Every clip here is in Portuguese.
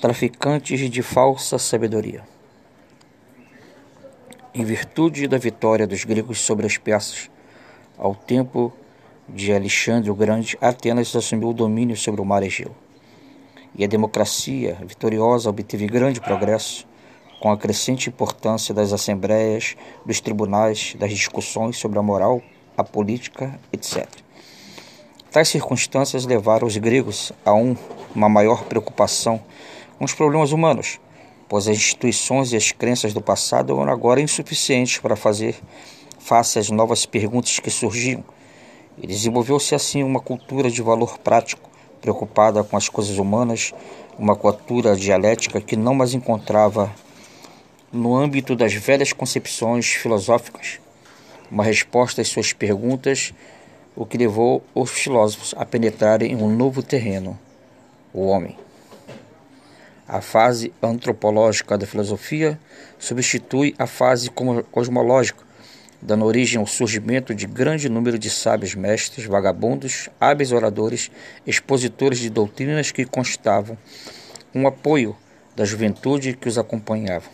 traficantes de falsa sabedoria. Em virtude da vitória dos gregos sobre as persas, ao tempo de Alexandre o Grande, Atenas assumiu o domínio sobre o mar Egeu. E a democracia vitoriosa obteve grande progresso, com a crescente importância das assembleias, dos tribunais, das discussões sobre a moral, a política, etc. Tais circunstâncias levaram os gregos a um, uma maior preocupação com os problemas humanos, pois as instituições e as crenças do passado eram agora insuficientes para fazer face às novas perguntas que surgiam. E desenvolveu-se assim uma cultura de valor prático, preocupada com as coisas humanas, uma cultura dialética que não mais encontrava no âmbito das velhas concepções filosóficas uma resposta às suas perguntas, o que levou os filósofos a penetrarem em um novo terreno, o homem. A fase antropológica da filosofia substitui a fase cosmológica, dando origem ao surgimento de grande número de sábios mestres, vagabundos, hábeis oradores, expositores de doutrinas que constavam um apoio da juventude que os acompanhava.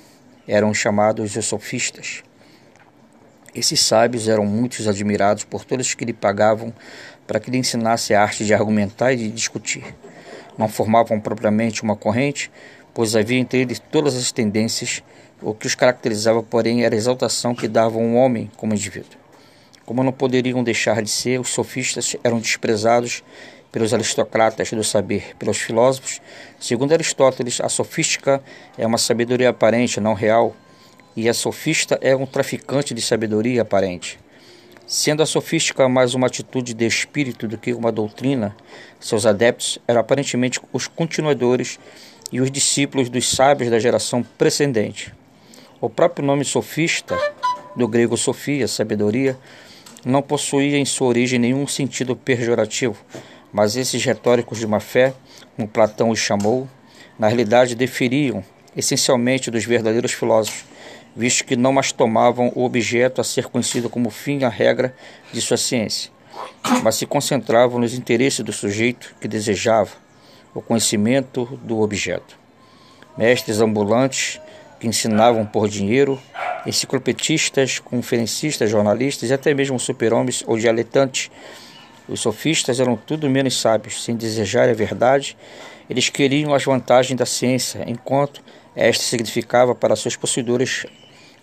Eram chamados os sofistas. Esses sábios eram muitos admirados por todos que lhe pagavam para que lhe ensinasse a arte de argumentar e de discutir não formavam propriamente uma corrente, pois havia entre eles todas as tendências. O que os caracterizava, porém, era a exaltação que davam um homem como indivíduo. Como não poderiam deixar de ser, os sofistas eram desprezados pelos aristocratas do saber, pelos filósofos. Segundo Aristóteles, a sofística é uma sabedoria aparente, não real, e a sofista é um traficante de sabedoria aparente. Sendo a sofística mais uma atitude de espírito do que uma doutrina, seus adeptos eram aparentemente os continuadores e os discípulos dos sábios da geração precedente. O próprio nome sofista, do grego sofia, sabedoria, não possuía em sua origem nenhum sentido pejorativo, mas esses retóricos de uma fé, como Platão os chamou, na realidade deferiam essencialmente dos verdadeiros filósofos, visto que não mais tomavam o objeto a ser conhecido como fim a regra de sua ciência, mas se concentravam nos interesses do sujeito que desejava o conhecimento do objeto. Mestres ambulantes que ensinavam por dinheiro, enciclopedistas, conferencistas, jornalistas e até mesmo super-homens ou dialetantes. Os sofistas eram tudo menos sábios, sem desejar a verdade, eles queriam as vantagens da ciência, enquanto esta significava para seus possuidores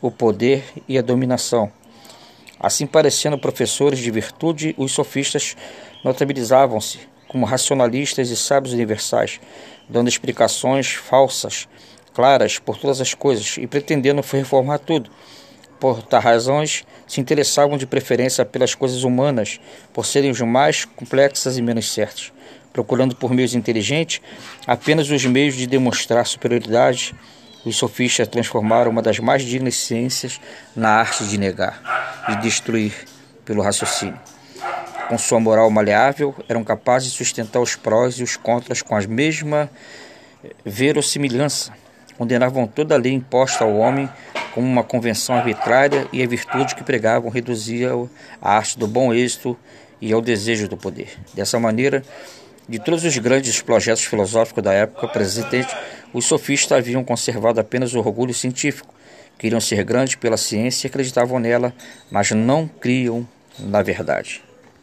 o poder e a dominação. Assim, parecendo professores de virtude, os sofistas notabilizavam-se como racionalistas e sábios universais, dando explicações falsas, claras por todas as coisas e pretendendo reformar tudo. Por tais razões, se interessavam de preferência pelas coisas humanas, por serem os mais complexas e menos certas, procurando por meios inteligentes apenas os meios de demonstrar superioridade os sofistas transformaram uma das mais dignas ciências na arte de negar e destruir pelo raciocínio. Com sua moral maleável, eram capazes de sustentar os prós e os contras com a mesma verossimilhança. Condenavam toda a lei imposta ao homem como uma convenção arbitrária e a virtude que pregavam reduzia a arte do bom êxito e ao desejo do poder. Dessa maneira, de todos os grandes projetos filosóficos da época presente, os sofistas haviam conservado apenas o orgulho científico. Queriam ser grandes pela ciência e acreditavam nela, mas não criam na verdade.